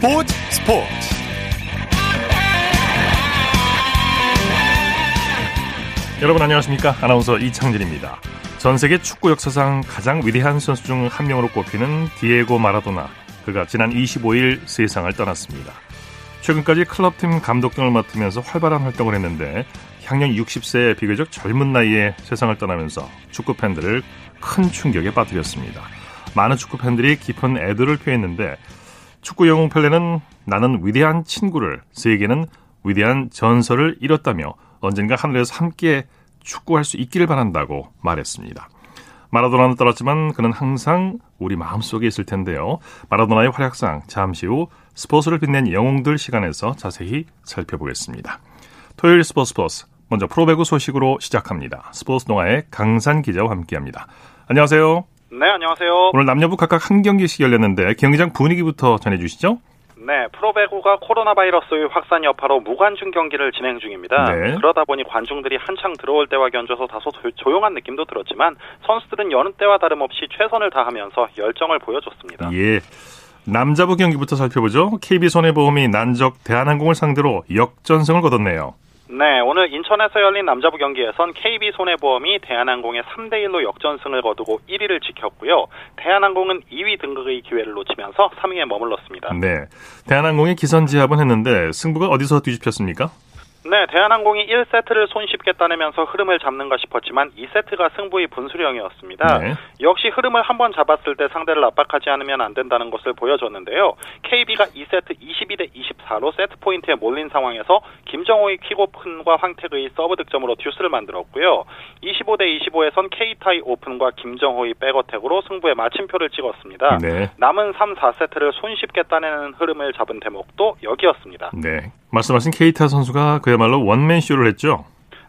스포츠 스포츠. 여러분 안녕하십니까? 아나운서 이창진입니다. 전 세계 축구 역사상 가장 위대한 선수 중 한 명으로 꼽히는 디에고 마라도나. 그가 지난 25일 세상을 떠났습니다. 최근까지 클럽팀 감독 등을 맡으면서 활발한 활동을 했는데 향년 60세의 비교적 젊은 나이에 세상을 떠나면서 축구 팬들을 큰 충격에 빠뜨렸습니다. 많은 축구 팬들이 깊은 애도를 표했는데 축구 영웅 펠레는 나는 위대한 친구를 세계는 위대한 전설을 잃었다며 언젠가 하늘에서 함께 축구할 수 있기를 바란다고 말했습니다. 마라도나는 떠났지만 그는 항상 우리 마음속에 있을 텐데요. 마라도나의 활약상 잠시 후 스포츠를 빛낸 영웅들 시간에서 자세히 살펴보겠습니다. 토요일 스포츠 스포츠 먼저 프로배구 소식으로 시작합니다. 스포츠 동아의 강산 기자와 함께합니다. 안녕하세요. 네, 안녕하세요. 오늘 남녀부 각각 한 경기씩 열렸는데 경기장 분위기부터 전해주시죠. 네, 프로배구가 코로나 바이러스의 확산 여파로 무관중 경기를 진행 중입니다. 네. 그러다 보니 관중들이 한창 들어올 때와 견줘서 다소 조용한 느낌도 들었지만 선수들은 여느 때와 다름없이 최선을 다하면서 열정을 보여줬습니다. 예. 남자부 경기부터 살펴보죠. KB손해보험이 난적 대한항공을 상대로 역전승을 거뒀네요. 네, 오늘 인천에서 열린 남자부 경기에선 KB손해보험이 대한항공의 3대1로 역전승을 거두고 1위를 지켰고요. 대한항공은 2위 등극의 기회를 놓치면서 3위에 머물렀습니다. 네. 대한항공이 기선제압은 했는데 승부가 어디서 뒤집혔습니까? 네, 대한항공이 1세트를 손쉽게 따내면서 흐름을 잡는가 싶었지만 2세트가 승부의 분수령이었습니다. 네. 역시 흐름을 한번 잡았을 때 상대를 압박하지 않으면 안 된다는 것을 보여줬는데요. KB가 2세트 22대 24로 세트 포인트에 몰린 상황에서 김정호의 퀵오픈과 황택의 서브 득점으로 듀스를 만들었고요. 25대 25에선 케이타의 오픈과 김정호의 백어택으로 승부에 마침표를 찍었습니다. 네. 남은 3, 4세트를 손쉽게 따내는 흐름을 잡은 대목도 여기였습니다. 네. 말씀하신 케이타 선수가 그야말로 원맨 쇼를 했죠.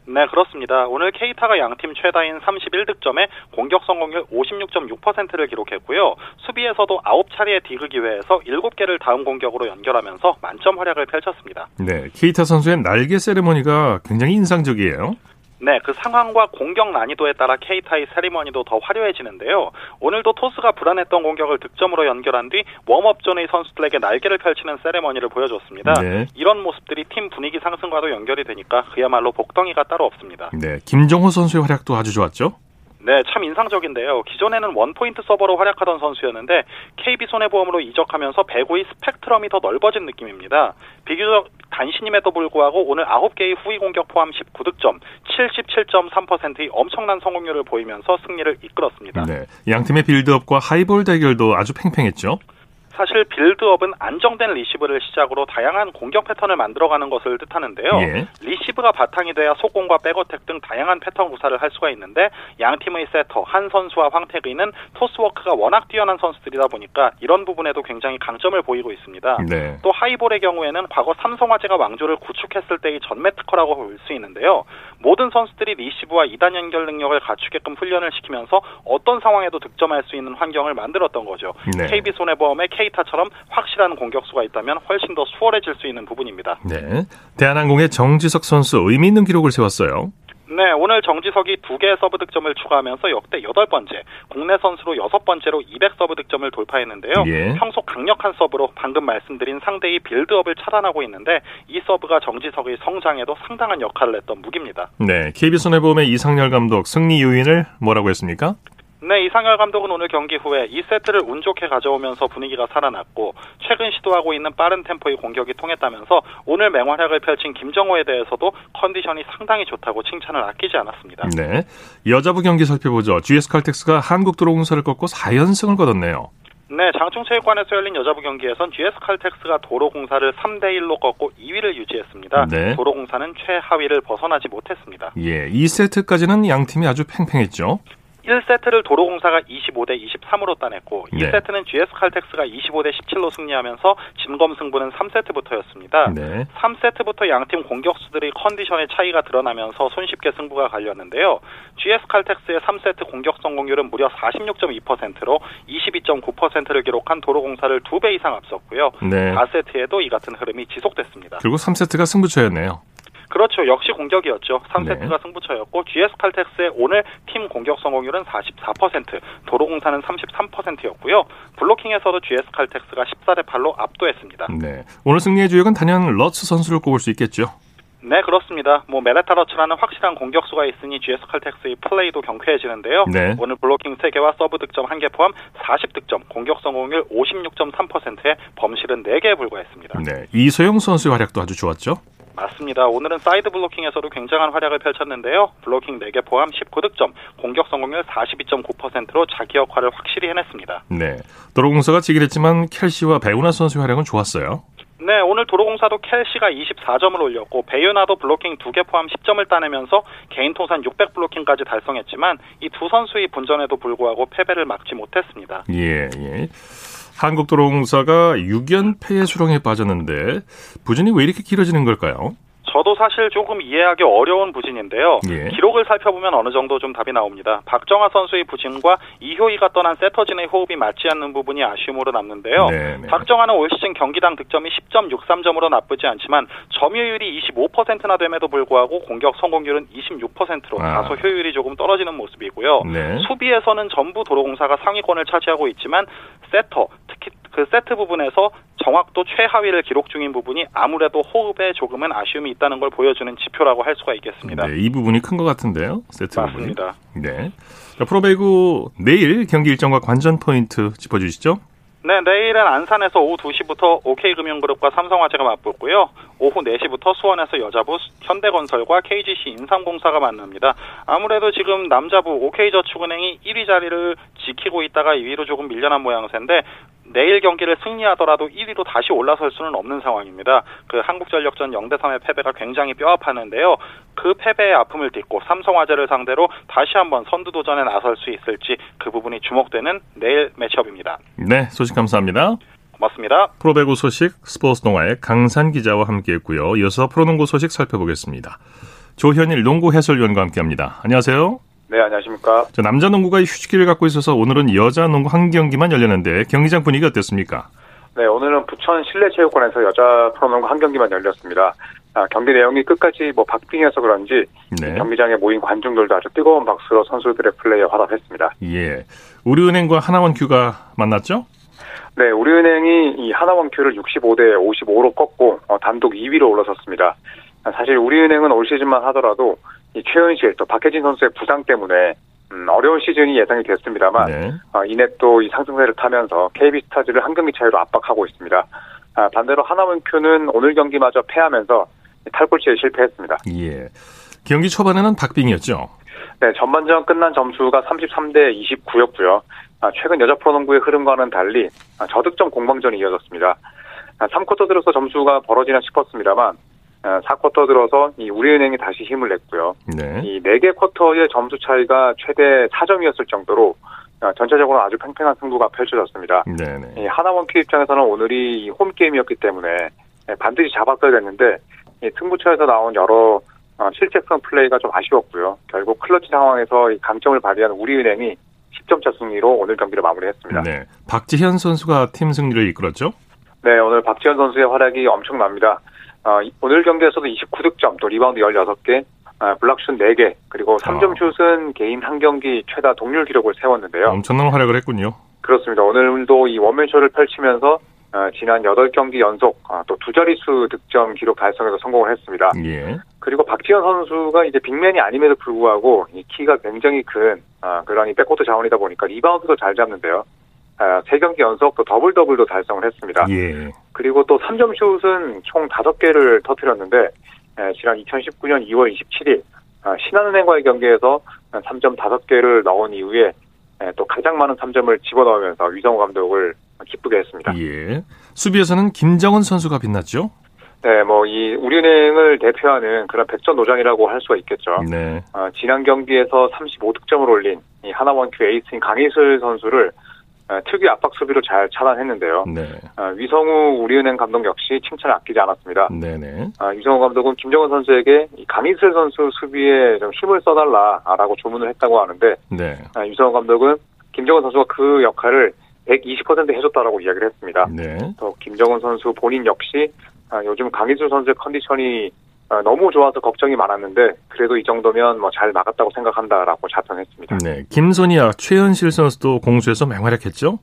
네, 그렇습니다. 오늘 케이타가 양팀 최다인 31득점에 공격 성공률 56.6%를 기록했고요. 수비에서도 9차례의 디그 기회에서 7개를 다음 공격으로 연결하면서 만점 활약을 펼쳤습니다. 네. 케이타 선수의 날개 세레머니가 굉장히 인상적이에요. 네, 그 상황과 공격 난이도에 따라 케이타의 세리머니도 더 화려해지는데요. 오늘도 토스가 불안했던 공격을 득점으로 연결한 뒤 웜업존의 선수들에게 날개를 펼치는 세레머니를 보여줬습니다. 네. 이런 모습들이 팀 분위기 상승과도 연결이 되니까 그야말로 복덩이가 따로 없습니다. 네. 김정호 선수의 활약도 아주 좋았죠. 네, 참 인상적인데요. 기존에는 원포인트 서버로 활약하던 선수였는데 KB손해보험으로 이적하면서 배구의 스펙트럼이 더 넓어진 느낌입니다. 비교적 단신임에도 불구하고 오늘 9개의 후위 공격 포함 19득점, 77.3%의 엄청난 성공률을 보이면서 승리를 이끌었습니다. 네. 양 팀의 빌드업과 하이볼 대결도 아주 팽팽했죠. 사실 빌드업은 안정된 리시브를 시작으로 다양한 공격 패턴을 만들어가는 것을 뜻하는데요. 예. 리시브가 바탕이 돼야 속공과 백어택 등 다양한 패턴 구사를 할 수가 있는데 양 팀의 세터 한선수와 황택의는 토스워크가 워낙 뛰어난 선수들이다 보니까 이런 부분에도 굉장히 강점을 보이고 있습니다. 네. 또 하이볼의 경우에는 과거 삼성화재가 왕조를 구축했을 때의 전매 특허라고 볼 수 있는데요. 모든 선수들이 리시브와 이단 연결 능력을 갖추게끔 훈련을 시키면서 어떤 상황에도 득점할 수 있는 환경을 만들었던 거죠. 네. KB 손해보험의 케이타처럼 확실한 공격수가 있다면 훨씬 더 수월해질 수 있는 부분입니다. 네. 대한항공의 정지석 선수 의미 있는 기록을 세웠어요. 네, 오늘 정지석이 두 개의 서브 득점을 추가하면서 역대 여덟 번째, 국내 선수로 여섯 번째로 200 서브 득점을 돌파했는데요. 예. 평소 강력한 서브로 방금 말씀드린 상대의 빌드업을 차단하고 있는데 이 서브가 정지석의 성장에도 상당한 역할을 했던 무기입니다. 네. KB손해보험의 이상열 감독 승리 요인을 뭐라고 했습니까? 네, 이상열 감독은 오늘 경기 후에 2세트를 운 좋게 가져오면서 분위기가 살아났고 최근 시도하고 있는 빠른 템포의 공격이 통했다면서 오늘 맹활약을 펼친 김정호에 대해서도 컨디션이 상당히 좋다고 칭찬을 아끼지 않았습니다. 네. 여자부 경기 살펴보죠. GS 칼텍스가 한국 도로공사를 꺾고 4연승을 거뒀네요. 네, 장충체육관에서 열린 여자부 경기에선 GS 칼텍스가 도로공사를 3대 1로 꺾고 2위를 유지했습니다. 네. 도로공사는 최하위를 벗어나지 못했습니다. 예. 2세트까지는 양 팀이 아주 팽팽했죠. 1세트를 도로공사가 25대 23으로 따냈고 네. 2세트는 GS 칼텍스가 25대 17로 승리하면서 진검 승부는 3세트부터였습니다. 네. 3세트부터 양팀 공격수들의 컨디션의 차이가 드러나면서 손쉽게 승부가 갈렸는데요. GS 칼텍스의 3세트 공격 성공률은 무려 46.2%로 22.9%를 기록한 도로공사를 2배 이상 앞섰고요. 네. 4세트에도 이 같은 흐름이 지속됐습니다. 결국 3세트가 승부처였네요. 그렇죠. 역시 공격이었죠. 3세트가 네. 승부처였고 GS 칼텍스의 오늘 팀 공격 성공률은 44%, 도로공사는 33%였고요. 블로킹에서도 GS 칼텍스가 14대 8로 압도했습니다. 네. 오늘 승리의 주역은 단연 러츠 선수를 꼽을 수 있겠죠. 네, 그렇습니다. 뭐 메레타 러츠라는 확실한 공격수가 있으니 GS 칼텍스의 플레이도 경쾌해지는데요. 네. 오늘 블로킹 3개와 서브 득점 1개 포함 40득점, 공격 성공률 56.3%에 범실은 4개에 불과했습니다. 네, 이소영 선수의 활약도 아주 좋았죠. 맞습니다. 오늘은 사이드 블로킹에서도 굉장한 활약을 펼쳤는데요. 블로킹 4개 포함 19득점, 공격 성공률 42.9%로 자기 역할을 확실히 해냈습니다. 네. 도로공사가 지긴 했지만 켈시와 배유나 선수의 활약은 좋았어요. 네, 오늘 도로공사도 켈시가 24점을 올렸고 베유나도 블로킹 2개 포함 10점을 따내면서 개인 통산 600 블로킹까지 달성했지만 이 두 선수의 분전에도 불구하고 패배를 막지 못했습니다. 예, 예. 한국도로공사가 6연패의 수렁에 빠졌는데 부진이 왜 이렇게 길어지는 걸까요? 저도 사실 조금 이해하기 어려운 부진인데요. 예. 기록을 살펴보면 어느 정도 좀 답이 나옵니다. 박정아 선수의 부진과 이효희가 떠난 세터진의 호흡이 맞지 않는 부분이 아쉬움으로 남는데요. 네네. 네. 박정아는 올 시즌 경기당 득점이 10.63점으로 나쁘지 않지만 점유율이 25%나 됨에도 불구하고 공격 성공률은 26%로 아. 다소 효율이 조금 떨어지는 모습이고요. 네. 수비에서는 전부 도로공사가 상위권을 차지하고 있지만 세터, 특히 그 세트 부분에서 정확도 최하위를 기록 중인 부분이 아무래도 호흡에 조금은 아쉬움이 있다는 걸 보여주는 지표라고 할 수가 있겠습니다. 네, 이 부분이 큰 것 같은데요. 세트 맞습니다. 부분이. 네. 자, 프로배구 내일 경기 일정과 관전 포인트 짚어주시죠. 네, 내일은 안산에서 오후 2시부터 OK금융그룹과 삼성화재가 맞붙고요. 오후 4시부터 수원에서 여자부 현대건설과 KGC 인삼공사가 만납니다. 아무래도 지금 남자부 OK저축은행이 1위 자리를 지키고 있다가 2위로 조금 밀려난 모양새인데 내일 경기를 승리하더라도 1위로 다시 올라설 수는 없는 상황입니다. 그 한국전력전 0대 3의 패배가 굉장히 뼈아파는데요. 그 패배의 아픔을 딛고 삼성화재를 상대로 다시 한번 선두 도전에 나설 수 있을지 그 부분이 주목되는 내일 매치업입니다. 네, 소식 감사합니다. 고맙습니다. 프로배구 소식 스포츠 동아의 강산 기자와 함께했고요. 이어서 프로농구 소식 살펴보겠습니다. 조현일 농구 해설위원과 함께합니다. 안녕하세요. 네, 안녕하십니까. 저 남자 농구가 휴식기를 갖고 있어서 오늘은 여자 농구 한 경기만 열렸는데 경기장 분위기 어땠습니까? 네, 오늘은 부천 실내체육관에서 여자 프로농구 한 경기만 열렸습니다. 아, 경기 내용이 끝까지 뭐 박빙해서 그런지 네. 경기장에 모인 관중들도 아주 뜨거운 박수로 선수들의 플레이에 화답했습니다. 예, 우리은행과 하나원큐가 만났죠? 네, 우리은행이 이 하나원큐를 65대 55로 꺾고 어, 단독 2위로 올라섰습니다. 사실 우리은행은 올 시즌만 하더라도 이 최은실 또 박혜진 선수의 부상 때문에 음, 어려운 시즌이 예상이 됐습니다만 네. 어, 이내 또 이 상승세를 타면서 KB스타즈를 한 경기 차이로 압박하고 있습니다. 아, 반대로 하나문큐는 오늘 경기마저 패하면서 탈골치에 실패했습니다. 예. 경기 초반에는 박빙이었죠. 네, 전반전 끝난 점수가 33대 29였고요. 아, 최근 여자 프로농구의 흐름과는 달리 아, 저득점 공방전이 이어졌습니다. 3쿼터 아, 들어서 점수가 벌어지나 싶었습니다만 4쿼터 어, 들어서 이 우리은행이 다시 힘을 냈고요. 네. 이 4개 쿼터의 점수 차이가 최대 4점이었을 정도로 어, 전체적으로 아주 팽팽한 승부가 펼쳐졌습니다. 네네. 이 하나원큐 입장에서는 오늘이 홈 게임이었기 때문에 예, 반드시 잡았어야 됐는데 이 승부처에서 나온 여러 어, 실책성 플레이가 좀 아쉬웠고요. 결국 클러치 상황에서 강점을 발휘한 우리은행이 10점차 승리로 오늘 경기를 마무리했습니다. 네. 박지현 선수가 팀 승리를 이끌었죠? 네, 오늘 박지현 선수의 활약이 엄청납니다. 어, 오늘 경기에서도 29득점, 또 리바운드 16개, 어, 블락슛 4개, 그리고 3점 슛은 개인 한 경기 최다 동률 기록을 세웠는데요. 엄청난 활약을 했군요. 그렇습니다. 오늘도 이 원맨쇼를 펼치면서 어, 지난 8경기 연속 어, 또 두 자릿수 득점 기록 달성에서 성공을 했습니다. 예. 그리고 박지현 선수가 이제 빅맨이 아님에도 불구하고 이 키가 굉장히 큰 어, 그런 이 백코트 자원이다 보니까 리바운드도 잘 잡는데요. 아, 세 경기 연속 또 더블 더블도 달성을 했습니다. 예. 그리고 또 3점 슛은 총 5개를 터뜨렸는데 지난 2019년 2월 27일 신한은행과의 경기에서 3점 5개를 넣은 이후에 또 가장 많은 3점을 집어넣으면서 위성호 감독을 기쁘게 했습니다. 예. 수비에서는 김정은 선수가 빛났죠? 네, 뭐 이 우리은행을 대표하는 그런 백전노장이라고 할 수가 있겠죠. 네. 어, 지난 경기에서 35득점을 올린 이 하나원큐 에이스인 강희슬 선수를 어, 특유 압박 수비로 잘 차단했는데요. 네. 어, 위성우 우리은행 감독 역시 칭찬을 아끼지 않았습니다. 네네. 어, 위성우 감독은 김정은 선수에게 강희슬 선수 수비에 좀 힘을 써달라라고 주문을 했다고 하는데 네. 위성우 감독은 김정은 선수가 그 역할을 120% 해줬다라고 이야기를 했습니다. 네. 또 김정은 선수 본인 역시 요즘 강희슬 선수의 컨디션이 어, 너무 좋아서 걱정이 많았는데 그래도 이 정도면 뭐잘 막았다고 생각한다라고 자평했습니다. 네, 김소니아, 최현실 선수도 공수에서 맹활약했죠?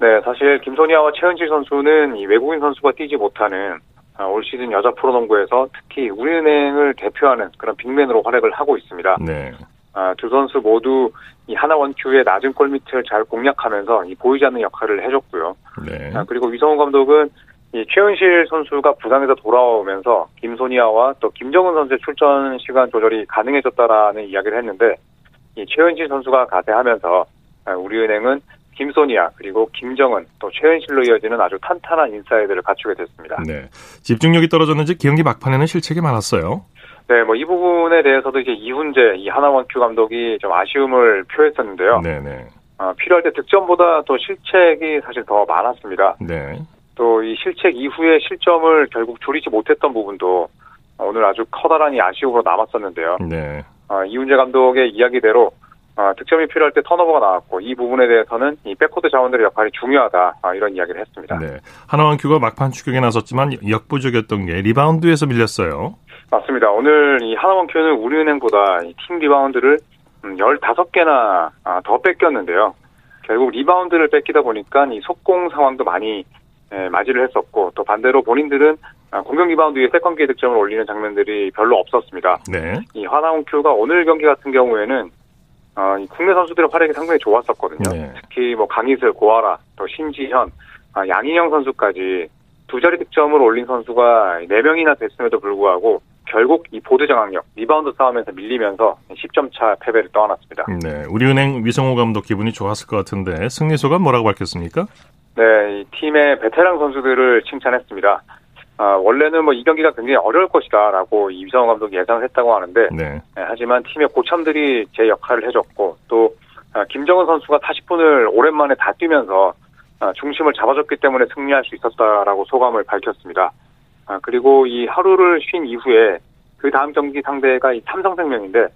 네, 사실 김소니아와 최현실 선수는 이 외국인 선수가 뛰지 못하는 어, 올 시즌 여자 프로농구에서 특히 우리은행을 대표하는 그런 빅맨으로 활약을 하고 있습니다. 네. 아, 두 선수 모두 이 하나 원큐의 낮은 골밑을 잘 공략하면서 이 보이지 않는 역할을 해줬고요. 네. 아, 그리고 위성우 감독은 이 최은실 선수가 부상에서 돌아오면서 김소니아와 또 김정은 선수의 출전 시간 조절이 가능해졌다라는 이야기를 했는데 이 최은실 선수가 가세하면서 아, 우리은행은 김소니아 그리고 김정은 또 최은실로 이어지는 아주 탄탄한 인사이드를 갖추게 됐습니다. 네. 집중력이 떨어졌는지 경기 막판에는 실책이 많았어요. 네, 뭐 이 부분에 대해서도 이제 이훈재 이 하나원큐 감독이 좀 아쉬움을 표했었는데요. 네, 네. 어, 필요할 때 득점보다 또 실책이 사실 더 많았습니다. 네. 또 이 실책 이후에 실점을 결국 줄이지 못했던 부분도 오늘 아주 커다란 이 아쉬움으로 남았었는데요. 네. 어, 이훈재 감독의 이야기대로 어, 득점이 필요할 때 턴오버가 나왔고 이 부분에 대해서는 이 백코트 자원들의 역할이 중요하다 어, 이런 이야기를 했습니다. 네. 하나원 큐가 막판 추격에 나섰지만 역부족이었던 게 리바운드에서 밀렸어요. 맞습니다. 오늘 이 하나원 큐는 우리은행보다 팀 리바운드를 15개나 아, 더 뺏겼는데요. 결국 리바운드를 뺏기다 보니까 이 속공 상황도 많이 예, 맞이를 했었고 또 반대로 본인들은 아, 공격 리바운드 이후에 세컨 기회 득점을 올리는 장면들이 별로 없었습니다. 네. 이 하나원큐가 오늘 경기 같은 경우에는 어, 이 국내 선수들의 활약이 상당히 좋았었거든요. 네. 특히 뭐 강이슬, 고아라, 또 신지현, 아, 양인영 선수까지 두 자리 득점을 올린 선수가 4명이나 됐음에도 불구하고 결국 이 보드 장악력, 리바운드 싸움에서 밀리면서 10점 차 패배를 떠안았습니다. 네. 우리은행 위성우 감독 기분이 좋았을 것 같은데 승리 소감 뭐라고 밝혔습니까? 네, 이 팀의 베테랑 선수들을 칭찬했습니다. 아, 원래는 뭐 이 경기가 굉장히 어려울 것이다라고 위성우 감독이 예상을 했다고 하는데 네. 네, 하지만 팀의 고참들이 제 역할을 해줬고 또 아, 김정은 선수가 40분을 오랜만에 다 뛰면서 아, 중심을 잡아줬기 때문에 승리할 수 있었다라고 소감을 밝혔습니다. 아, 그리고 이 하루를 쉰 이후에 그 다음 경기 상대가 이 삼성생명인데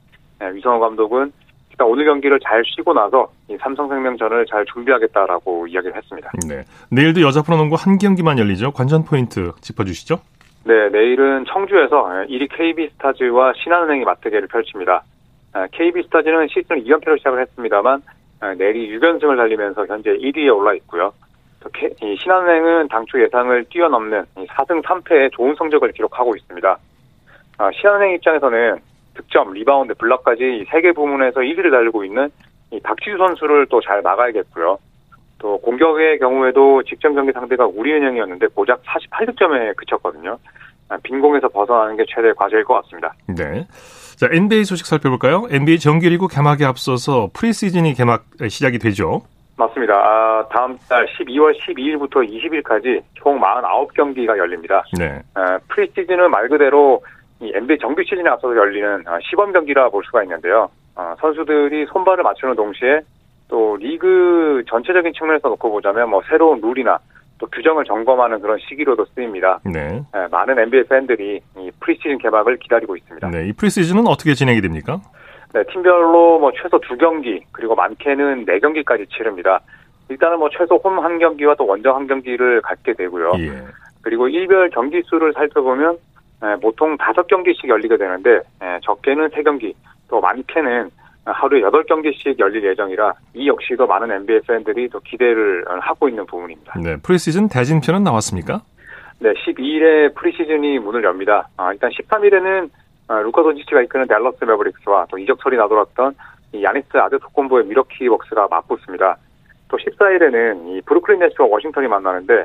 네, 위성호 감독은 일단 오늘 경기를 잘 쉬고 나서 이 삼성생명전을 잘 준비하겠다라고 이야기를 했습니다. 네. 내일도 여자 프로농구 한 경기만 열리죠. 관전 포인트 짚어주시죠. 네, 내일은 청주에서 1위 KB스타즈와 신한은행이 맞대결을 펼칩니다. KB스타즈는 시즌 2연패로 시작을 했습니다만 내일이 6연승을 달리면서 현재 1위에 올라 있고요. 신한은행은 당초 예상을 뛰어넘는 4승 3패의 좋은 성적을 기록하고 있습니다. 신한은행 입장에서는 득점, 리바운드, 블락까지 세 개 부문에서 1위를 달리고 있는 박지수 선수를 또 잘 막아야겠고요. 또 공격의 경우에도 직전 경기 상대가 우리은행이었는데 고작 48득점에 그쳤거든요. 빈공에서 벗어나는 게 최대의 과제일 것 같습니다. 네. 자, NBA 소식 살펴볼까요? NBA 정규리그 개막에 앞서서 프리시즌이 개막 시작이 되죠. 맞습니다. 아, 다음 달 12월 12일부터 20일까지 총 49경기가 열립니다. 네. 아, 프리시즌은 말 그대로 이 NBA 정규 시즌에 앞서서 열리는 시범 경기라 볼 수가 있는데요. 아, 선수들이 손발을 맞추는 동시에 또 리그 전체적인 측면에서 놓고 보자면 뭐 새로운 룰이나 또 규정을 점검하는 그런 시기로도 쓰입니다. 네. 네, 많은 NBA 팬들이 이 프리시즌 개막을 기다리고 있습니다. 네, 이 프리시즌은 어떻게 진행이 됩니까? 네, 팀별로 뭐 최소 두 경기 그리고 많게는 네 경기까지 치릅니다. 일단은 뭐 최소 홈 한 경기와 또 원정 한 경기를 갖게 되고요. 예. 그리고 일별 경기 수를 살펴보면 에, 보통 다섯 경기씩 열리게 되는데 에, 적게는 세 경기, 또 많게는 하루에 여덟 경기씩 열릴 예정이라 이 역시도 많은 NBA 팬들이 또 기대를 하고 있는 부분입니다. 네, 프리시즌 대진표는 나왔습니까? 네, 12일에 프리시즌이 문을 엽니다. 아, 일단 13일에는 루카 돈치치가 이끄는 댈러스 매버릭스와 또 이적설이 나돌았던 이 야니스 아데토쿤보의 밀워키 벅스가 맞붙습니다. 또 14일에는 이 브루클린 네츠와 워싱턴이 만나는데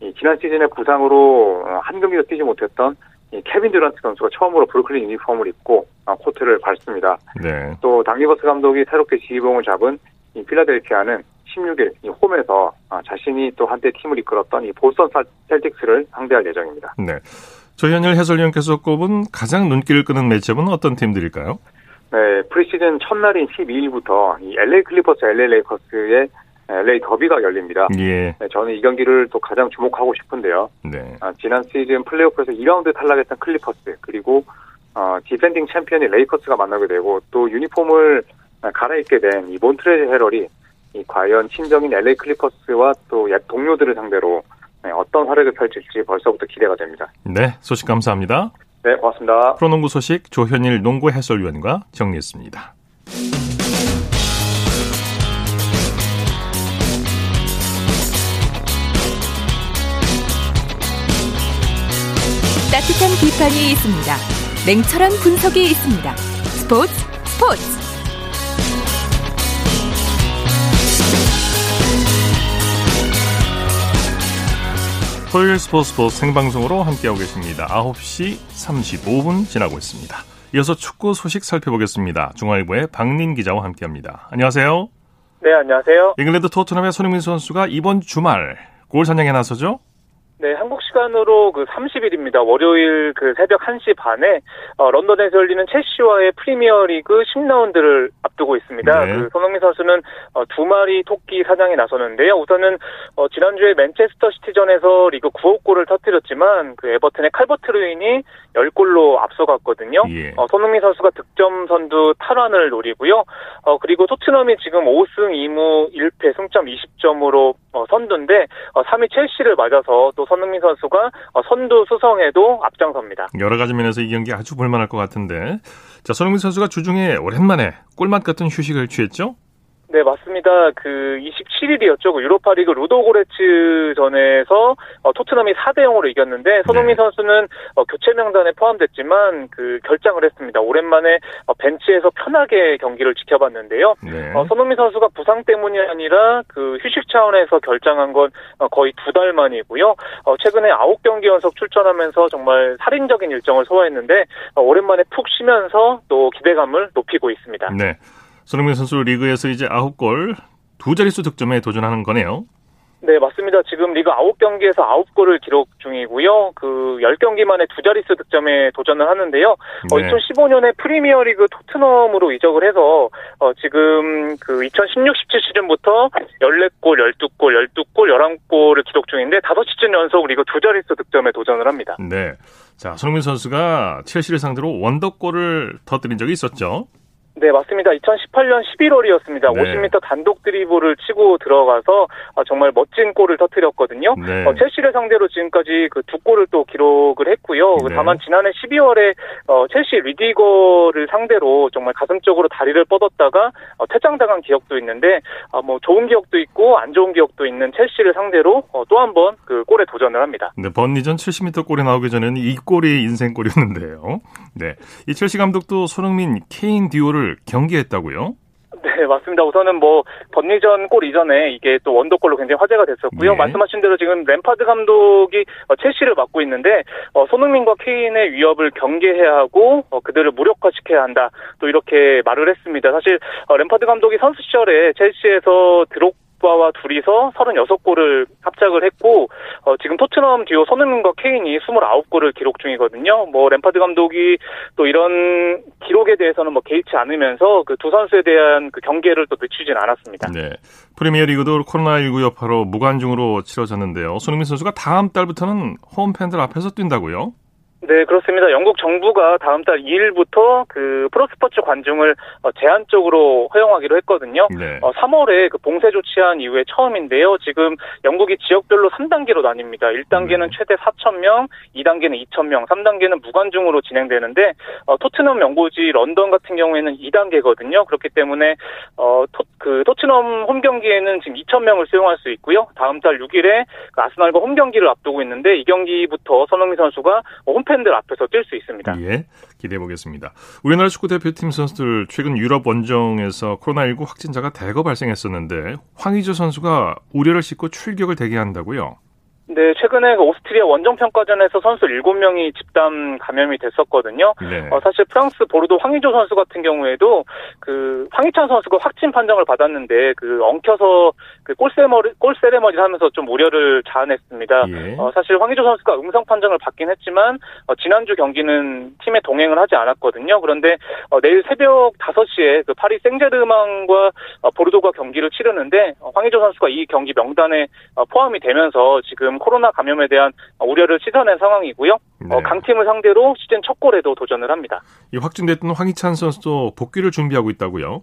이 지난 시즌에 부상으로 한 경기도 뛰지 못했던 이 케빈 듀란트 선수가 처음으로 브루클린 유니폼을 입고 코트를 밟습니다. 네. 또 닥 리버스 감독이 새롭게 지휘봉을 잡은 이 필라델피아는 16일 이 홈에서 자신이 또 한때 팀을 이끌었던 이 보스턴 셀틱스를 상대할 예정입니다. 네. 조현일 해설위원께서 꼽은 가장 눈길을 끄는 매치업은 어떤 팀들일까요? 네, 프리시즌 첫날인 12일부터 이 LA 클리퍼스, LA 레이커스의 LA 더비가 열립니다. 예. 네, 저는 이 경기를 또 가장 주목하고 싶은데요. 네. 아, 지난 시즌 플레이오프에서 2라운드 탈락했던 클리퍼스 그리고 어, 디펜딩 챔피언인 레이커스가 만나게 되고 또 유니폼을 갈아입게 된 이 몬트레 헤럴이 이 과연 친정인 LA 클리퍼스와 또옛 동료들을 상대로 네, 어떤 활약을 펼칠지 벌써부터 기대가 됩니다. 네, 소식 감사합니다. 네, 고맙습니다. 프로농구 소식 조현일 농구 해설위원과 정리했습니다. 따뜻한 비판이 있습니다. 냉철한 분석이 있습니다. 스포츠 스포츠 토요일 스포츠 스포츠 생방송으로 함께하고 계십니다. 9시 35분 지나고 있습니다. 이어서 축구 소식 살펴보겠습니다. 중앙일보의 박린 기자와 함께합니다. 안녕하세요. 네, 안녕하세요. 잉글랜드 토트넘의 손흥민 선수가 이번 주말 골 사냥에 나서죠? 네, 한국 시간으로 그 30일입니다. 월요일 그 새벽 1시 반에 어, 런던에서 열리는 첼시와의 프리미어리그 10라운드를 앞두고 있습니다. 네. 그 손흥민 선수는 어, 두 마리 토끼 사냥에 나서는데요. 우선은 어, 지난주에 맨체스터 시티전에서 리그 9호 골을 터뜨렸지만 그 에버튼의 칼버트 루인이 10골로 앞서갔거든요. 예. 어, 손흥민 선수가 득점 선두 탈환을 노리고요. 어, 그리고 토트넘이 지금 5승 2무 1패 승점 20점으로 어, 선두인데 어, 3위 첼시를 맞아서 또 손흥민 선수가 어, 선두 수성에도 앞장섭니다. 여러 가지 면에서 이 경기 아주 볼만할 것 같은데. 자, 손흥민 선수가 주중에 오랜만에 꿀맛 같은 휴식을 취했죠? 네, 맞습니다. 그 27일이었죠. 그 유로파리그 루도고레츠 전에서 어, 토트넘이 4대 0으로 이겼는데 손흥민 네. 선수는 어, 교체 명단에 포함됐지만 그 결장을 했습니다. 오랜만에 어, 벤치에서 편하게 경기를 지켜봤는데요. 네. 어, 손흥민 선수가 부상 때문이 아니라 그 휴식 차원에서 결장한 건 어, 거의 두 달 만이고요. 어, 최근에 아홉 경기 연속 출전하면서 정말 살인적인 일정을 소화했는데 어, 오랜만에 푹 쉬면서 또 기대감을 높이고 있습니다. 네. 손흥민 선수 리그에서 이제 9골, 두 자릿수 득점에 도전하는 거네요. 네, 맞습니다. 지금 리그 9경기에서 9골을 기록 중이고요. 그 10경기 만에 두 자릿수 득점에 도전을 하는데요. 어, 네. 2015년에 프리미어리그 토트넘으로 이적을 해서 어, 지금 그 2016-17 시즌부터 14골, 12골, 12골, 11골을 기록 중인데 5시즌 연속 리그 두 자릿수 득점에 도전을 합니다. 네. 자, 손흥민 선수가 첼시를 상대로 원더골을 터뜨린 적이 있었죠. 네, 맞습니다. 2018년 11월이었습니다. 네. 50m 단독 드리블을 치고 들어가서 어, 정말 멋진 골을 터뜨렸거든요. 네. 어, 첼시를 상대로 지금까지 그 두 골을 또 기록을 했고요. 네. 다만 지난해 12월에 어, 첼시 리디거를 상대로 정말 가슴쪽으로 다리를 뻗었다가 어, 퇴장당한 기억도 있는데 어, 뭐 좋은 기억도 있고 안 좋은 기억도 있는 첼시를 상대로 어, 또한 번 그 골에 도전을 합니다. 네, 번리전 70m 골이 나오기 전에는 이 골이 인생 골이었는데요. 네. 이 첼시 감독도 손흥민, 케인 듀오를 경계했다고요? 네, 맞습니다. 우선은 뭐 번리전 골 이전에 이게 또 원더골로 굉장히 화제가 됐었고요. 예. 말씀하신 대로 지금 램파드 감독이 어, 첼시를 맡고 있는데 어, 손흥민과 케인의 위협을 경계해야 하고 어, 그들을 무력화시켜야 한다. 또 이렇게 말을 했습니다. 사실 어, 램파드 감독이 선수 시절에 첼시에서 바 와 둘이서 36골을 합작을 했고 어, 지금 토트넘 듀오 손흥민과 케인이 29골을 기록 중이거든요. 뭐 램파드 감독이 또 이런 기록에 대해서는 뭐 개의치 않으면서 그 두 선수에 대한 그 경계를 또 늦추진 않았습니다. 네. 프리미어리그도 코로나19 여파로 무관중으로 치러졌는데요. 손흥민 선수가 다음 달부터는 홈 팬들 앞에서 뛴다고요? 네, 그렇습니다. 영국 정부가 다음 달 2일부터 그 프로스포츠 관중을 어, 제한적으로 허용하기로 했거든요. 네. 어, 3월에 그 봉쇄 조치한 이후에 처음인데요. 지금 영국이 지역별로 3단계로 나뉩니다. 1단계는 네. 최대 4,000명, 2단계는 2,000명, 3단계는 무관중으로 진행되는데 어, 토트넘 연고지 런던 같은 경우에는 2단계거든요. 그렇기 때문에 어, 토, 그 토트넘 홈 경기에는 지금 2,000명을 수용할 수 있고요. 다음 달 6일에 그 아스날과 홈 경기를 앞두고 있는데 이 경기부터 손흥민 선수가 어, 홈팬 들 앞에서 뛸 수 있습니다. 예, 기대해 보겠습니다. 우리나라 축구 대표팀 선수들 최근 유럽 원정에서 코로나19 확진자가 대거 발생했었는데 황의조 선수가 우려를 싣고 출격을 대기한다고요? 네, 최근에 그 오스트리아 원정 평가전에서 선수 7명이 집단 감염이 됐었거든요. 네. 어, 사실 프랑스 보르도 황의조 선수 같은 경우에도 그 황희찬 선수가 확진 판정을 받았는데 그 엉켜서 그 골세머리 골세레머니를 하면서 좀 우려를 자아냈습니다. 예. 어, 사실 황의조 선수가 음성 판정을 받긴 했지만 어, 지난주 경기는 팀에 동행을 하지 않았거든요. 그런데 어, 내일 새벽 5시에 그 파리 생제르맹과 어, 보르도가 경기를 치르는데 어, 황의조 선수가 이 경기 명단에 어, 포함이 되면서 지금 코로나 감염에 대한 어, 우려를 씻어낸 상황이고요. 어, 네. 강팀을 상대로 시즌 첫 골에도 도전을 합니다. 이 확진됐던 황희찬 선수도 복귀를 준비하고 있다고요?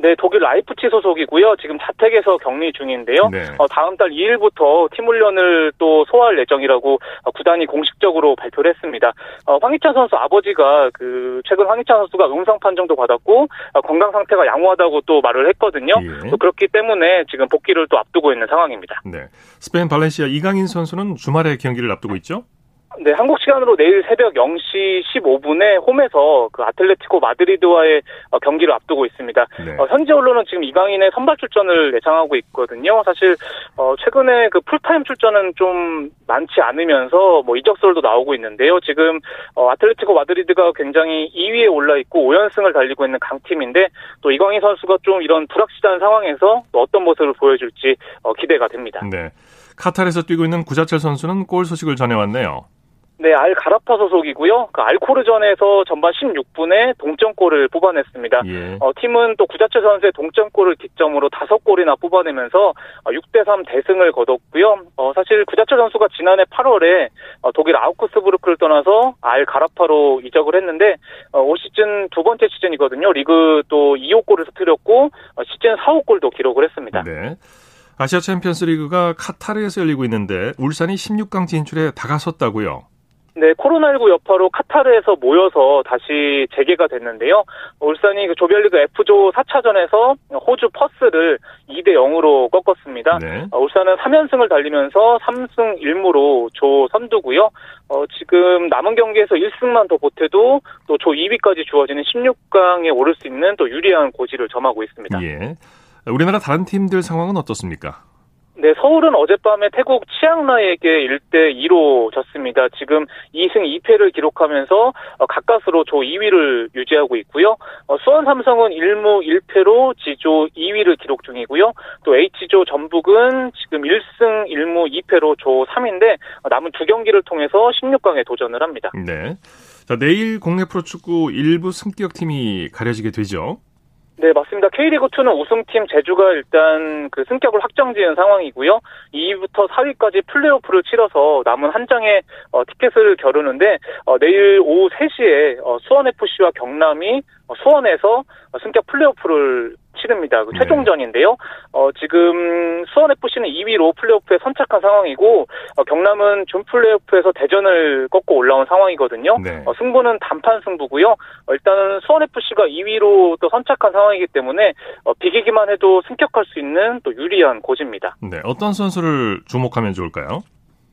네, 독일 라이프치히 소속이고요. 지금 자택에서 격리 중인데요. 네. 어, 다음 달 2일부터 팀 훈련을 또 소화할 예정이라고 어, 구단이 공식적으로 발표를 했습니다. 어, 황희찬 선수 아버지가 그 최근 황희찬 선수가 음성 판정도 받았고 어, 건강 상태가 양호하다고 또 말을 했거든요. 예. 또 그렇기 때문에 지금 복귀를 또 앞두고 있는 상황입니다. 네. 스페인 발렌시아 이강인 선수는 주말에 경기를 앞두고 있죠? 네, 한국 시간으로 내일 새벽 0시 15분에 홈에서 그 아틀레티코 마드리드와의 어, 경기를 앞두고 있습니다. 네. 어, 현지 언론은 지금 이강인의 선발 출전을 예상하고 있거든요. 사실 어, 최근에 그 풀타임 출전은 좀 많지 않으면서 뭐 이적설도 나오고 있는데요. 지금 어, 아틀레티코 마드리드가 굉장히 2위에 올라 있고 5연승을 달리고 있는 강팀인데 또 이강인 선수가 좀 이런 불확실한 상황에서 또 어떤 모습을 보여줄지 어, 기대가 됩니다. 네. 카타르에서 뛰고 있는 구자철 선수는 골 소식을 전해왔네요. 네, 알 가라파 소속이고요. 그 알코르전에서 전반 16분에 동점골을 뽑아냈습니다. 예. 어, 팀은 또 구자철 선수의 동점골을 기점으로 다섯 골이나 뽑아내면서 6대3 대승을 거뒀고요. 어, 사실 구자철 선수가 지난해 8월에 어, 독일 아우크스부르크를 떠나서 알 가라파로 이적을 했는데 어, 올 시즌 두 번째 시즌이거든요. 리그 또 2호 골을 터뜨렸고 어, 시즌 4호 골도 기록을 했습니다. 네. 아시아 챔피언스 리그가 카타르에서 열리고 있는데 울산이 16강 진출에 다가섰다고요. 네, 코로나19 여파로 카타르에서 모여서 다시 재개가 됐는데요. 울산이 그 조별리그 F조 4차전에서 호주 퍼스를 2대 0으로 꺾었습니다. 네. 어, 울산은 3연승을 달리면서 3승 1무로 조 선두고요. 어, 지금 남은 경기에서 1승만 더 보태도 또 조 2위까지 주어지는 16강에 오를 수 있는 또 유리한 고지를 점하고 있습니다. 예. 우리나라 다른 팀들 상황은 어떻습니까? 네, 서울은 어젯밤에 태국 치앙라이에게 1대 2로 졌습니다. 지금 2승 2패를 기록하면서 어, 가까스로 조 2위를 유지하고 있고요. 어, 수원 삼성은 1무 1패로 지조 2위를 기록 중이고요. 또 H조 전북은 지금 1승 1무 2패로 조 3위인데 어, 남은 두 경기를 통해서 16강에 도전을 합니다. 네. 자, 내일 국내 프로축구 일부 승격 팀이 가려지게 되죠. 네, 맞습니다. K리그2는 우승팀 제주가 일단 그 승격을 확정 지은 상황이고요. 2위부터 4위까지 플레이오프를 치러서 남은 한 장의 어, 티켓을 겨루는데 어, 내일 오후 3시에 어, 수원FC와 경남이 어, 수원에서 어, 승격 플레이오프를 치릅니다. 그 네. 최종전인데요. 어, 지금 수원FC는 2위로 플레이오프에 선착한 상황이고 어, 경남은 준 플레이오프에서 대전을 꺾고 올라온 상황이거든요. 네. 어, 승부는 단판 승부고요. 어, 일단은 수원FC가 2위로 또 선착한 상황이기 때문에 어, 비기기만 해도 승격할 수 있는 또 유리한 고지입니다. 네. 어떤 선수를 주목하면 좋을까요?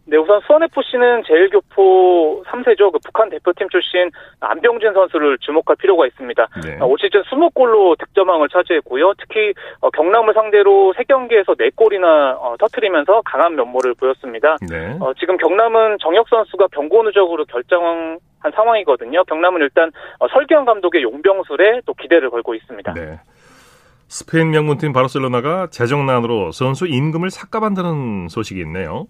네, 우선 수원FC는 제일교포 3세죠. 그 북한 대표팀 출신 안병진 선수를 주목할 필요가 있습니다. 네. 어, 올 시즌 20골로 득점왕을 차지했고요. 특히 어, 경남을 상대로 3경기에서 4골이나 어, 터트리면서 강한 면모를 보였습니다. 네. 어, 지금 경남은 정혁 선수가 병고 누적으로 결정한 상황이거든요. 경남은 일단 어, 설기현 감독의 용병술에 또 기대를 걸고 있습니다. 네. 스페인 명문팀 바르셀로나가 재정난으로 선수 임금을 삭감한다는 소식이 있네요.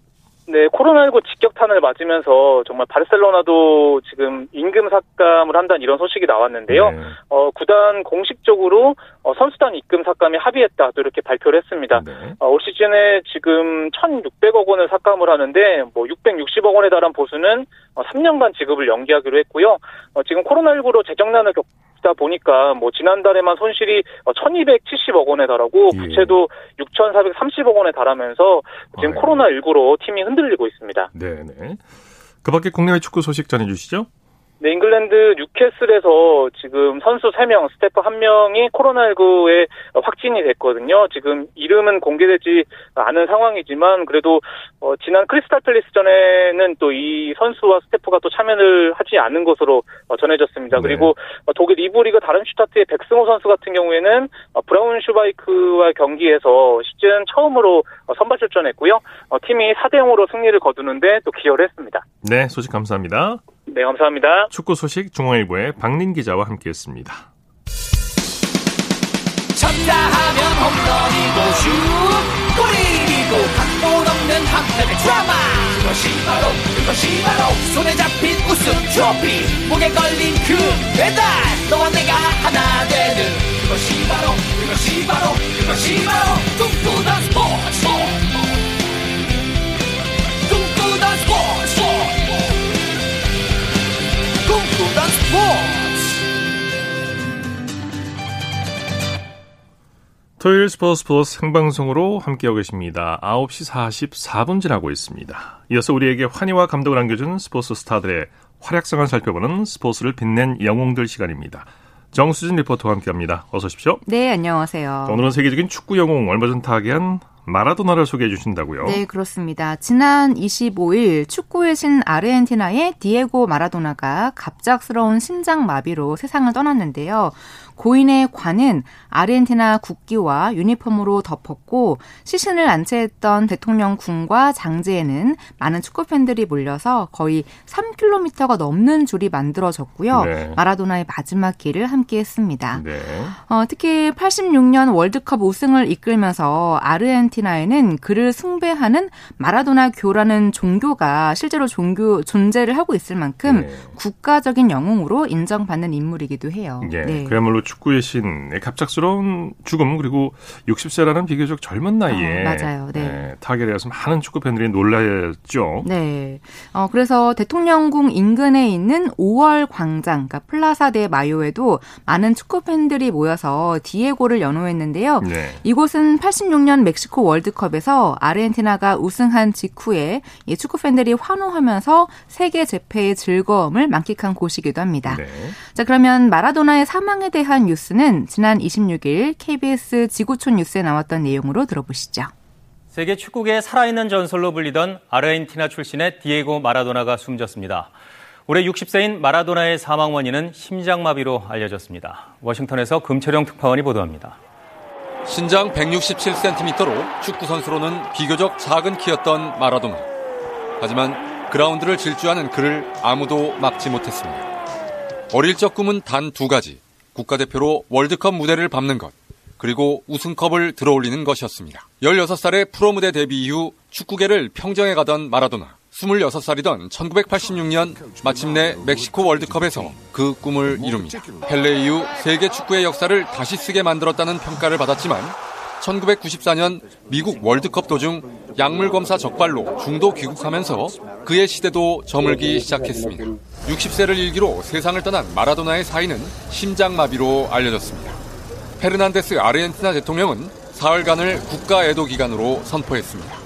네, 코로나19 직격탄을 맞으면서 정말 바르셀로나도 지금 임금 삭감을 한다는 이런 소식이 나왔는데요. 네. 어, 구단 공식적으로 어, 선수단 입금 삭감에 합의했다 또 이렇게 발표를 했습니다. 네. 어, 올 시즌에 지금 1,600억 원을 삭감을 하는데 뭐 660억 원에 달한 보수는 어, 3년간 지급을 연기하기로 했고요. 어, 지금 코로나19로 재정난을 겪 다 보니까 뭐 지난달에만 손실이 어, 1,270억 원에 달하고 예. 부채도 6,430억 원에 달하면서 지금 아이고. 코로나 19로 팀이 흔들리고 있습니다. 네, 네. 그 밖에 국내외 축구 소식 전해 주시죠. 네, 잉글랜드 뉴캐슬에서 지금 선수 3명, 스태프 1명이 코로나19에 확진이 됐거든요. 지금 이름은 공개되지 않은 상황이지만 그래도 어, 지난 크리스탈 팰리스 전에는 또 이 선수와 스태프가 또 참여를 하지 않은 것으로 어, 전해졌습니다. 네. 그리고 어, 독일 2부 리그 다름슈타트의 백승호 선수 같은 경우에는 어, 브라운 슈바이크와 경기에서 시즌 처음으로 어, 선발 출전했고요. 어, 팀이 4대 0으로 승리를 거두는데 또 기여를 했습니다. 네, 소식 감사합니다. 네, 감사합니다. 축구 소식 중앙일보의 박린 기자와 함께했습니다. 쳤다 하면 홈런이고 슛 골이고 각본 없는 한편의 드라마 그것이 바로 그것이 바로 손에 잡힌 우승 트로피 목에 걸린 그 배달 너와 내가 하나 되는 그것이 바로 그것이 바로 그것이 바로 꿈꾸던 스포츠 스포츠 토요일 스포츠 스포츠 생방송으로 함께하고 계십니다. 9시 44분 지나고 있습니다. 이어서 우리에게 환희와 감동을 안겨준 스포츠 스타들의 활약상을 살펴보는 스포츠를 빛낸 영웅들 시간입니다. 정수진 리포터와 함께합니다. 어서 오십시오. 네, 안녕하세요. 오늘은 세계적인 축구 영웅 얼마 전 타계한 마라도나를 소개해 주신다고요? 네, 그렇습니다. 지난 25일 축구의 신 아르헨티나의 디에고 마라도나가 갑작스러운 심장 마비로 세상을 떠났는데요. 고인의 관은 아르헨티나 국기와 유니폼으로 덮었고 시신을 안채했던 대통령 궁과 장제에는 많은 축구 팬들이 몰려서 거의 3km가 넘는 줄이 만들어졌고요. 네. 마라도나의 마지막 길을 함께했습니다. 네. 어, 특히 86년 월드컵 우승을 이끌면서 아르헨티나에는 그를 숭배하는 마라도나 교라는 종교가 실제로 종교 존재를 하고 있을 만큼 네. 국가적인 영웅으로 인정받는 인물이기도 해요. 예, 네. 그야말로 축구의 신 갑작스러운 죽음 그리고 60세라는 비교적 젊은 나이에 어, 맞아요. 네. 네, 타결에 가서 많은 축구 팬들이 놀라였죠. 네. 어, 그래서 대통령궁 인근에 있는 5월 광장, 그러니까 플라사 데 마요에도 많은 축구 팬들이 모여서 디에고를 연호했는데요. 네. 이곳은 86년 멕시코 월드컵에서 아르헨티나가 우승한 직후에 이 축구 팬들이 환호하면서 세계 재패의 즐거움을 만끽한 곳이기도 합니다. 네. 자, 그러면 마라도나의 사망에 대한 대한 뉴스는 지난 26일 KBS 지구촌 뉴스에 나왔던 내용으로 들어보시죠. 세계 축구계의 살아있는 전설로 불리던 아르헨티나 출신의 디에고 마라도나가 숨졌습니다. 올해 60세인 마라도나의 사망 원인은 심장마비로 알려졌습니다. 워싱턴에서 금철영 특파원이 보도합니다. 신장 167cm로 축구 선수로는 비교적 작은 키였던 마라도나. 하지만 그라운드를 질주하는 그를 아무도 막지 못했습니다. 어릴 적 꿈은 단 두 가지. 국가대표로 월드컵 무대를 밟는 것, 그리고 우승컵을 들어올리는 것이었습니다. 16살의 프로 무대 데뷔 이후 축구계를 평정해 가던 마라도나. 26살이던 1986년 마침내 멕시코 월드컵에서 그 꿈을 이룹니다. 펠레 이후 세계 축구의 역사를 다시 쓰게 만들었다는 평가를 받았지만 1994년 미국 월드컵 도중 약물 검사 적발로 중도 귀국하면서 그의 시대도 저물기 시작했습니다. 60세를 일기로 세상을 떠난 마라도나의 사인은 심장마비로 알려졌습니다. 페르난데스 아르헨티나 대통령은 사흘간을 국가 애도 기간으로 선포했습니다.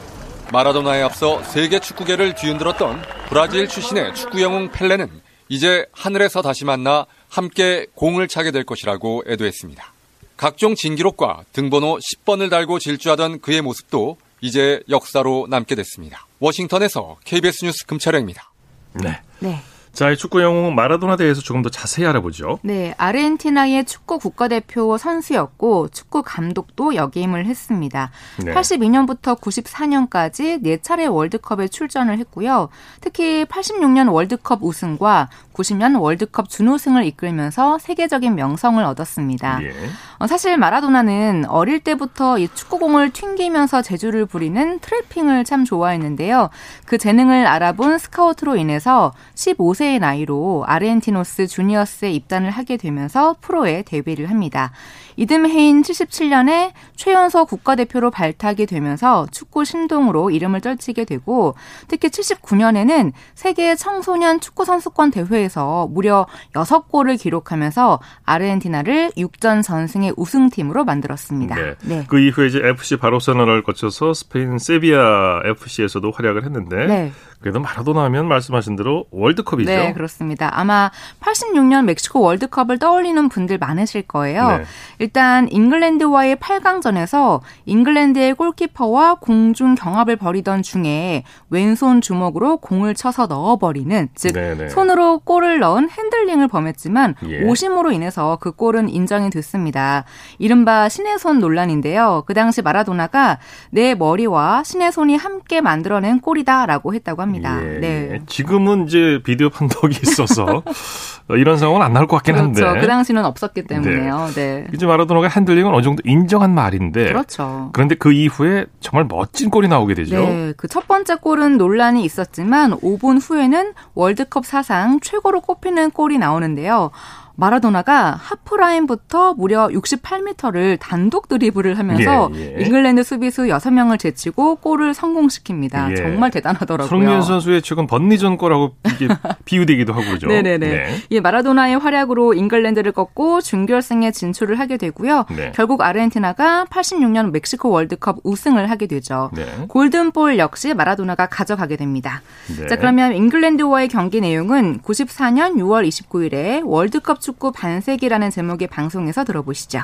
마라도나에 앞서 세계 축구계를 뒤흔들었던 브라질 출신의 축구 영웅 펠레는 이제 하늘에서 다시 만나 함께 공을 차게 될 것이라고 애도했습니다. 각종 진기록과 등번호 10번을 달고 질주하던 그의 모습도 이제 역사로 남게 됐습니다. 워싱턴에서 KBS 뉴스 금차량입니다. 네. 네. 자, 이 축구 영웅 마라도나 대해서 조금 더 자세히 알아보죠. 네, 아르헨티나의 축구 국가대표 선수였고 축구 감독도 역임을 했습니다. 네. 82년부터 94년까지 4차례 월드컵에 출전을 했고요. 특히 86년 월드컵 우승과 90년 월드컵 준우승을 이끌면서 세계적인 명성을 얻었습니다. 예. 어, 사실 마라도나는 어릴 때부터 이 축구공을 튕기면서 재주를 부리는 트래핑을 참 좋아했는데요. 그 재능을 알아본 스카우트로 인해서 15세 의 나이로 아르헨티노스 주니어스에 입단을 하게 되면서 프로에 데뷔를 합니다. 이듬 해인 77년에 최연소 국가대표로 발탁이 되면서 축구 신동으로 이름을 떨치게 되고 특히 79년에는 세계 청소년 축구 선수권 대회에서 무려 6골을 기록하면서 아르헨티나를 6전 전승의 우승팀으로 만들었습니다. 네. 네. 그 이후에 이제 FC 바르셀로나를 거쳐서 스페인 세비야 FC에서도 활약을 했는데 네. 그래도 마라도나 하면 말씀하신 대로 월드컵이죠. 네, 그렇습니다. 아마 86년 멕시코 월드컵을 떠올리는 분들 많으실 거예요. 네. 일단 잉글랜드와의 8강전에서 잉글랜드의 골키퍼와 공중 경합을 벌이던 중에 왼손 주먹으로 공을 쳐서 넣어버리는 즉 네네. 네. 손으로 골을 넣은 핸들링을 범했지만 예. 오심으로 인해서 그 골은 인정이 됐습니다. 이른바 신의 손 논란인데요. 그 당시 마라도나가 내 머리와 신의 손이 함께 만들어낸 골이다라고 했다고 합니다. 합니다. 예, 네. 지금은 이제 비디오 판독이 있어서 이런 상황은 안 나올 것 같긴 그렇죠. 한데. 그 당시는 없었기 때문에요. 네. 네. 이제 마라도나가 핸들링은 어느 정도 인정한 말인데. 그렇죠. 그런데 그 이후에 정말 멋진 골이 나오게 되죠. 네. 그 첫 번째 골은 논란이 있었지만 5분 후에는 월드컵 사상 최고로 꼽히는 골이 나오는데요. 마라도나가 하프라인부터 무려 68m를 단독 드리블을 하면서 예, 예. 잉글랜드 수비수 6명을 제치고 골을 성공시킵니다. 예. 정말 대단하더라고요. 손흥민 선수의 최근 번니전 골하고 비유되기도 하고 그러죠. 네네네. 네. 예, 마라도나의 활약으로 잉글랜드를 꺾고 준결승에 진출을 하게 되고요. 네. 결국 아르헨티나가 86년 멕시코 월드컵 우승을 하게 되죠. 네. 골든볼 역시 마라도나가 가져가게 됩니다. 네. 자, 그러면 잉글랜드와의 경기 내용은 94년 6월 29일에 월드컵 축구 반세기라는 제목의 방송에서 들어보시죠.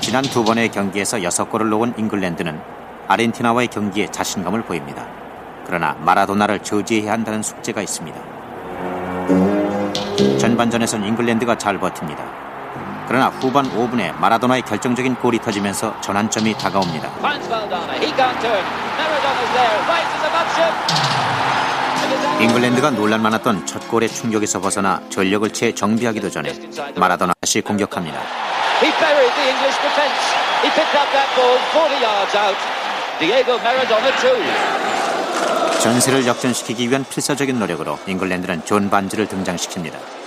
지난 두 번의 경기에서 6골을 놓은 잉글랜드는 아르헨티나와의 경기에 자신감을 보입니다. 그러나 마라도나를 저지해야 한다는 숙제가 있습니다. 전반전에선 잉글랜드가 잘 버팁니다. 그러나 후반 5분에 마라도나의 결정적인 골이 터지면서 전환점이 다가옵니다. 잉글랜드가 논란 많았던 첫 골의 충격에서 벗어나 전력을 채 정비하기도 전에 마라도나 다시 공격합니다. 전세를 역전시키기 위한 필사적인 노력으로 잉글랜드는 존 반스를 등장시킵니다.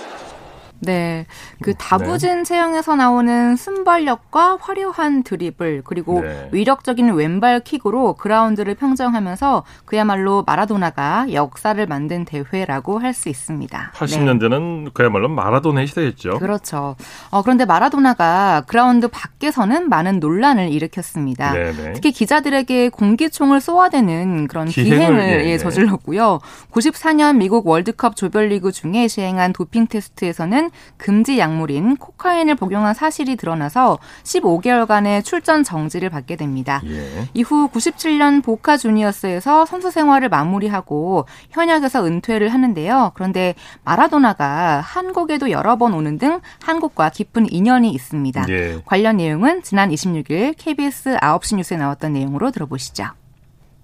네. 그 다부진 네. 체형에서 나오는 순발력과 화려한 드리블 그리고 네. 위력적인 왼발 킥으로 그라운드를 평정하면서 그야말로 마라도나가 역사를 만든 대회라고 할 수 있습니다. 80년대는 네. 그야말로 마라도나의 시대였죠. 그렇죠. 어, 그런데 마라도나가 그라운드 밖에서는 많은 논란을 일으켰습니다. 네네. 네. 특히 기자들에게 공기총을 쏘아대는 그런 기행을, 기행을 예, 예, 예. 저질렀고요. 94년 미국 월드컵 조별리그 중에 시행한 도핑 테스트에서는 금지 약물인 코카인을 복용한 사실이 드러나서 15개월간의 출전 정지를 받게 됩니다. 예. 이후 97년 보카 주니어스에서 선수 생활을 마무리하고 현역에서 은퇴를 하는데요. 그런데 마라도나가 한국에도 여러 번 오는 등 한국과 깊은 인연이 있습니다. 예. 관련 내용은 지난 26일 KBS 9시 뉴스에 나왔던 내용으로 들어보시죠.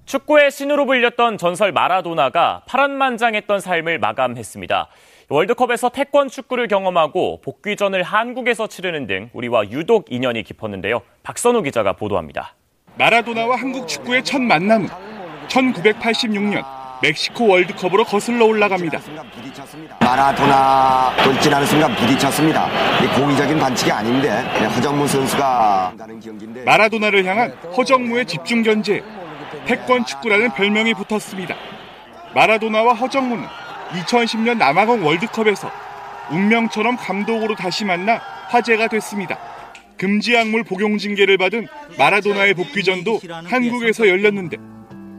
축구의 신으로 불렸던 전설 마라도나가 파란만장했던 삶을 마감했습니다. 월드컵에서 태권 축구를 경험하고 복귀전을 한국에서 치르는 등 우리와 유독 인연이 깊었는데요. 박선우 기자가 보도합니다. 마라도나와 한국 축구의 첫 만남은 1986년 멕시코 월드컵으로 거슬러 올라갑니다. 마라도나 돌진하는 순간 부딪혔습니다. 공의적인 반칙이 아닌데 허정무 선수가 마라도나를 향한 허정무의 집중 견제, 태권 축구라는 별명이 붙었습니다. 마라도나와 허정무는 2010년 남아공 월드컵에서 운명처럼 감독으로 다시 만나 화제가 됐습니다. 금지 약물 복용 징계를 받은 마라도나의 복귀 전도 한국에서 열렸는데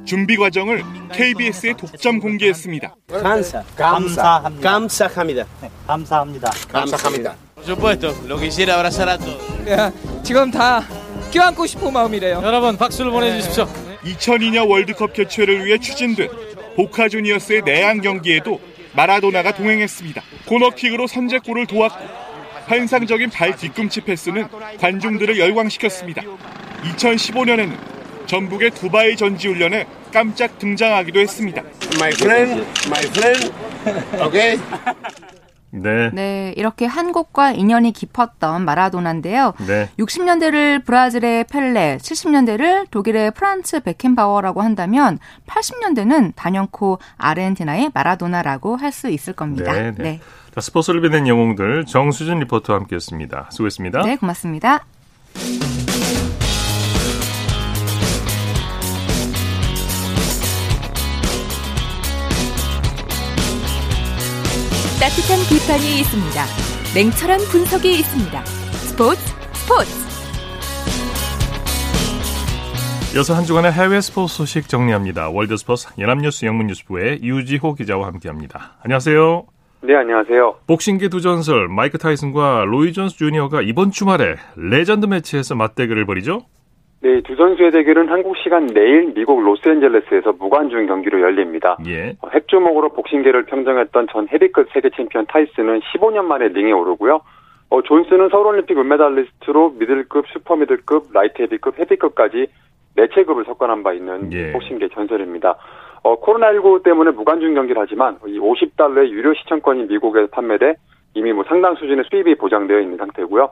준비 과정을 KBS에 독점 공개했습니다. 감사, 감사합니다. 감사합니다. 감사합니다. 감사합니다. 지금 다 껴안고 싶은 마음이래요. 여러분 박수를 보내주십시오. 2002년 월드컵 개최를 위해 추진된 보카 주니어스의 내한 경기에도 마라도나가 동행했습니다. 코너킥으로 선제골을 도왔고 환상적인 발 뒤꿈치 패스는 관중들을 열광시켰습니다. 2015년에는 전북의 두바이 전지훈련에 깜짝 등장하기도 했습니다. My friend, my friend, okay. 네. 네, 이렇게 한국과 인연이 깊었던 마라도나인데요. 네. 60년대를 브라질의 펠레, 70년대를 독일의 프란츠 베켄바워라고 한다면 80년대는 단연코 아르헨티나의 마라도나라고 할 수 있을 겁니다. 네. 네. 네. 자, 스포츠를 빛낸 영웅들 정수진 리포터와 함께했습니다. 수고했습니다. 네, 고맙습니다. 따뜻한 비판이 있습니다. 냉철한 분석이 있습니다. 스포츠 스포츠. 여섯 한 주간의 해외 스포츠 소식 정리합니다. 월드스포츠 연합뉴스 영문뉴스부의 유지호 기자와 함께합니다. 안녕하세요. 네, 안녕하세요. 복싱계 두 전설 마이크 타이슨과 로이 존스 주니어가 이번 주말에 레전드 매치에서 맞대결을 벌이죠? 네, 두 선수의 대결은 한국 시간 내일 미국 로스앤젤레스에서 무관중 경기로 열립니다. 예. 어, 핵주먹으로 복싱계를 평정했던 전 헤비급 세계 챔피언 타이슨은 15년 만에 링에 오르고요. 어, 존스는 서울올림픽 은메달리스트로 미들급, 슈퍼미들급, 라이트 헤비급, 헤비급까지 네 체급을 석권한 바 있는 예. 복싱계 전설입니다. 어, 코로나19 때문에 무관중 경기를 하지만 이 50달러의 유료 시청권이 미국에서 판매돼 이미 뭐 상당 수준의 수입이 보장되어 있는 상태고요.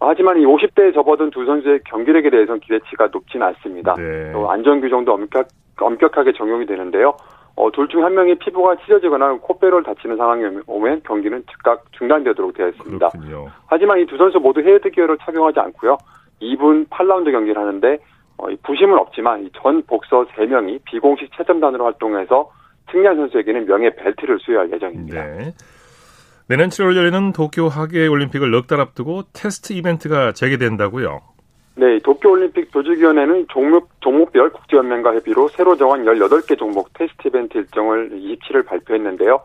하지만 이 50대에 접어든 두 선수의 경기력에 대해서는 기대치가 높지는 않습니다. 네. 또 안전 규정도 엄격, 엄격하게 적용이 되는데요. 어, 둘 중 한 명이 피부가 찢어지거나 코뼈를 다치는 상황이 오면 경기는 즉각 중단되도록 되어 있습니다. 그렇군요. 하지만 이 두 선수 모두 헤드 기어를 착용하지 않고요. 2분 8라운드 경기를 하는데 어, 부심은 없지만 전 복서 3명이 비공식 채점단으로 활동해서 승리한 선수에게는 명예 벨트를 수여할 예정입니다. 네. 내년 7월 열리는 도쿄 하계 올림픽을 넉 달 앞두고 테스트 이벤트가 재개된다고요? 네, 도쿄올림픽 조직위원회는 종목, 종목별 국제연맹과 협의로 새로 정한 18개 종목 테스트 이벤트 일정을 27일 발표했는데요.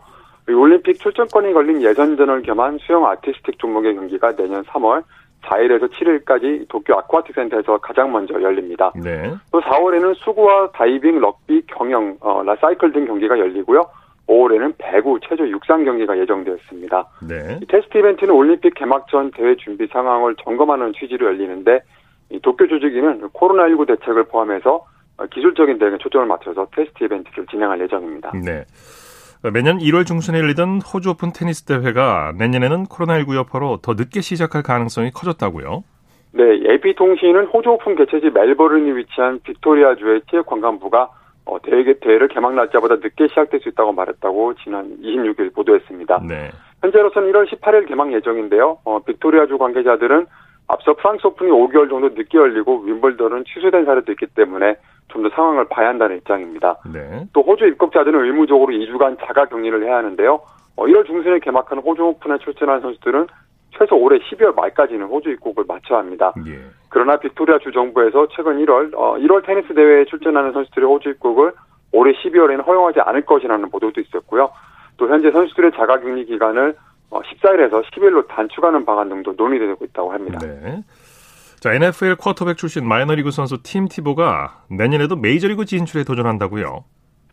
올림픽 출전권이 걸린 예선전을 겸한 수영 아티스틱 종목의 경기가 내년 3월 4일에서 7일까지 도쿄 아쿠아틱 센터에서 가장 먼저 열립니다. 네. 또 4월에는 수구와 다이빙, 럭비, 경영, 어, 라사이클 등 경기가 열리고요. 5월에는 배구, 체조, 육상 경기가 예정되어 있습니다. 네. 테스트 이벤트는 올림픽 개막 전 대회 준비 상황을 점검하는 취지로 열리는데 이 도쿄 조직위는 코로나19 대책을 포함해서 기술적인 대응에 초점을 맞춰서 테스트 이벤트를 진행할 예정입니다. 네. 매년 1월 중순에 열리던 호주 오픈 테니스 대회가 내년에는 코로나19 여파로 더 늦게 시작할 가능성이 커졌다고요? 네, AP통신은 호주 오픈 개최지 멜버른이 위치한 빅토리아주의 체육관광부가 어, 대회, 대회를 개막 날짜보다 늦게 시작될 수 있다고 말했다고 지난 26일 보도했습니다. 네. 현재로서는 1월 18일 개막 예정인데요. 어, 빅토리아주 관계자들은 앞서 프랑스 오픈이 5개월 정도 늦게 열리고 윔블던은 취소된 사례도 있기 때문에 좀 더 상황을 봐야 한다는 입장입니다. 네. 또 호주 입국자들은 의무적으로 2주간 자가 격리를 해야 하는데요. 어, 1월 중순에 개막하는 호주 오픈에 출전한 선수들은 최소 올해 12월 말까지는 호주 입국을 마쳐야 합니다. 예. 그러나 빅토리아 주 정부에서 최근 1월 어, 1월 테니스 대회에 출전하는 선수들의 호주 입국을 올해 12월에는 허용하지 않을 것이라는 보도도 있었고요. 또 현재 선수들의 자가격리 기간을 14일에서 어, 10일로 단축하는 방안 등도 논의되고 있다고 합니다. 네. 자, NFL 쿼터백 출신 마이너리그 선수 팀 티보가 내년에도 메이저리그 진출에 도전한다고요?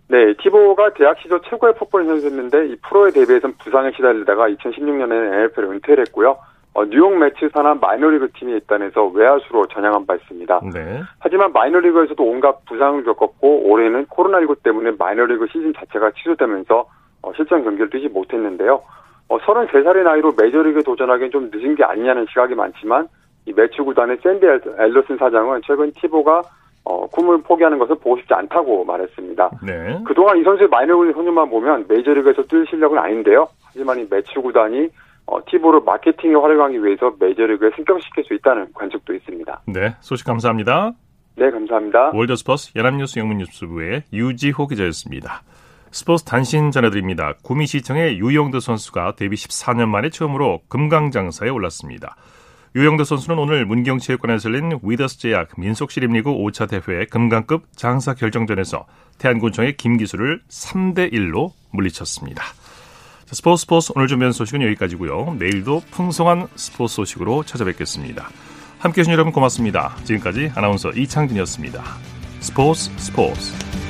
네, 티보가 대학 시절 최고의 풋볼 선수였는데 이 프로에 데뷔해서 부상에 시달리다가 2016년에는 NFL을 은퇴를 했고요. 어, 뉴욕 매츠 산하 마이너리그 팀에 입단해서 외야수로 전향한 바 있습니다. 네. 하지만 마이너리그에서도 온갖 부상을 겪었고 올해는 코로나19 때문에 마이너리그 시즌 자체가 취소되면서 어, 실전 경기를 뛰지 못했는데요. 어, 33살의 나이로 메이저리그에 도전하기엔 좀 늦은 게 아니냐는 시각이 많지만 이 매치 구단의 샌디 앨러슨 사장은 최근 티보가 어, 꿈을 포기하는 것을 보고 싶지 않다고 말했습니다. 네. 그동안 이 선수의 마이너리그 선수만 보면 메이저리그에서 뛸 실력은 아닌데요. 하지만 이 매치 구단이 어, 티보를 마케팅에 활용하기 위해서 메이저리그에 승격시킬 수 있다는 관측도 있습니다. 네, 소식 감사합니다. 네, 감사합니다. 월드스포스 연합뉴스 영문뉴스부의 유지호 기자였습니다. 스포츠 단신 전해드립니다. 구미시청의 유영도 선수가 데뷔 14년 만에 처음으로 금강장사에 올랐습니다. 유영도 선수는 오늘 문경체육관에서 열린 위더스 제약 민속시립리그 5차 대회 금강급 장사 결정전에서 태안군청의 김기수를 3대 1로 물리쳤습니다. 스포츠 스포츠 오늘 준비한 소식은 여기까지고요. 내일도 풍성한 스포츠 소식으로 찾아뵙겠습니다. 함께해 주신 여러분 고맙습니다. 지금까지 아나운서 이창진이었습니다. 스포츠 스포츠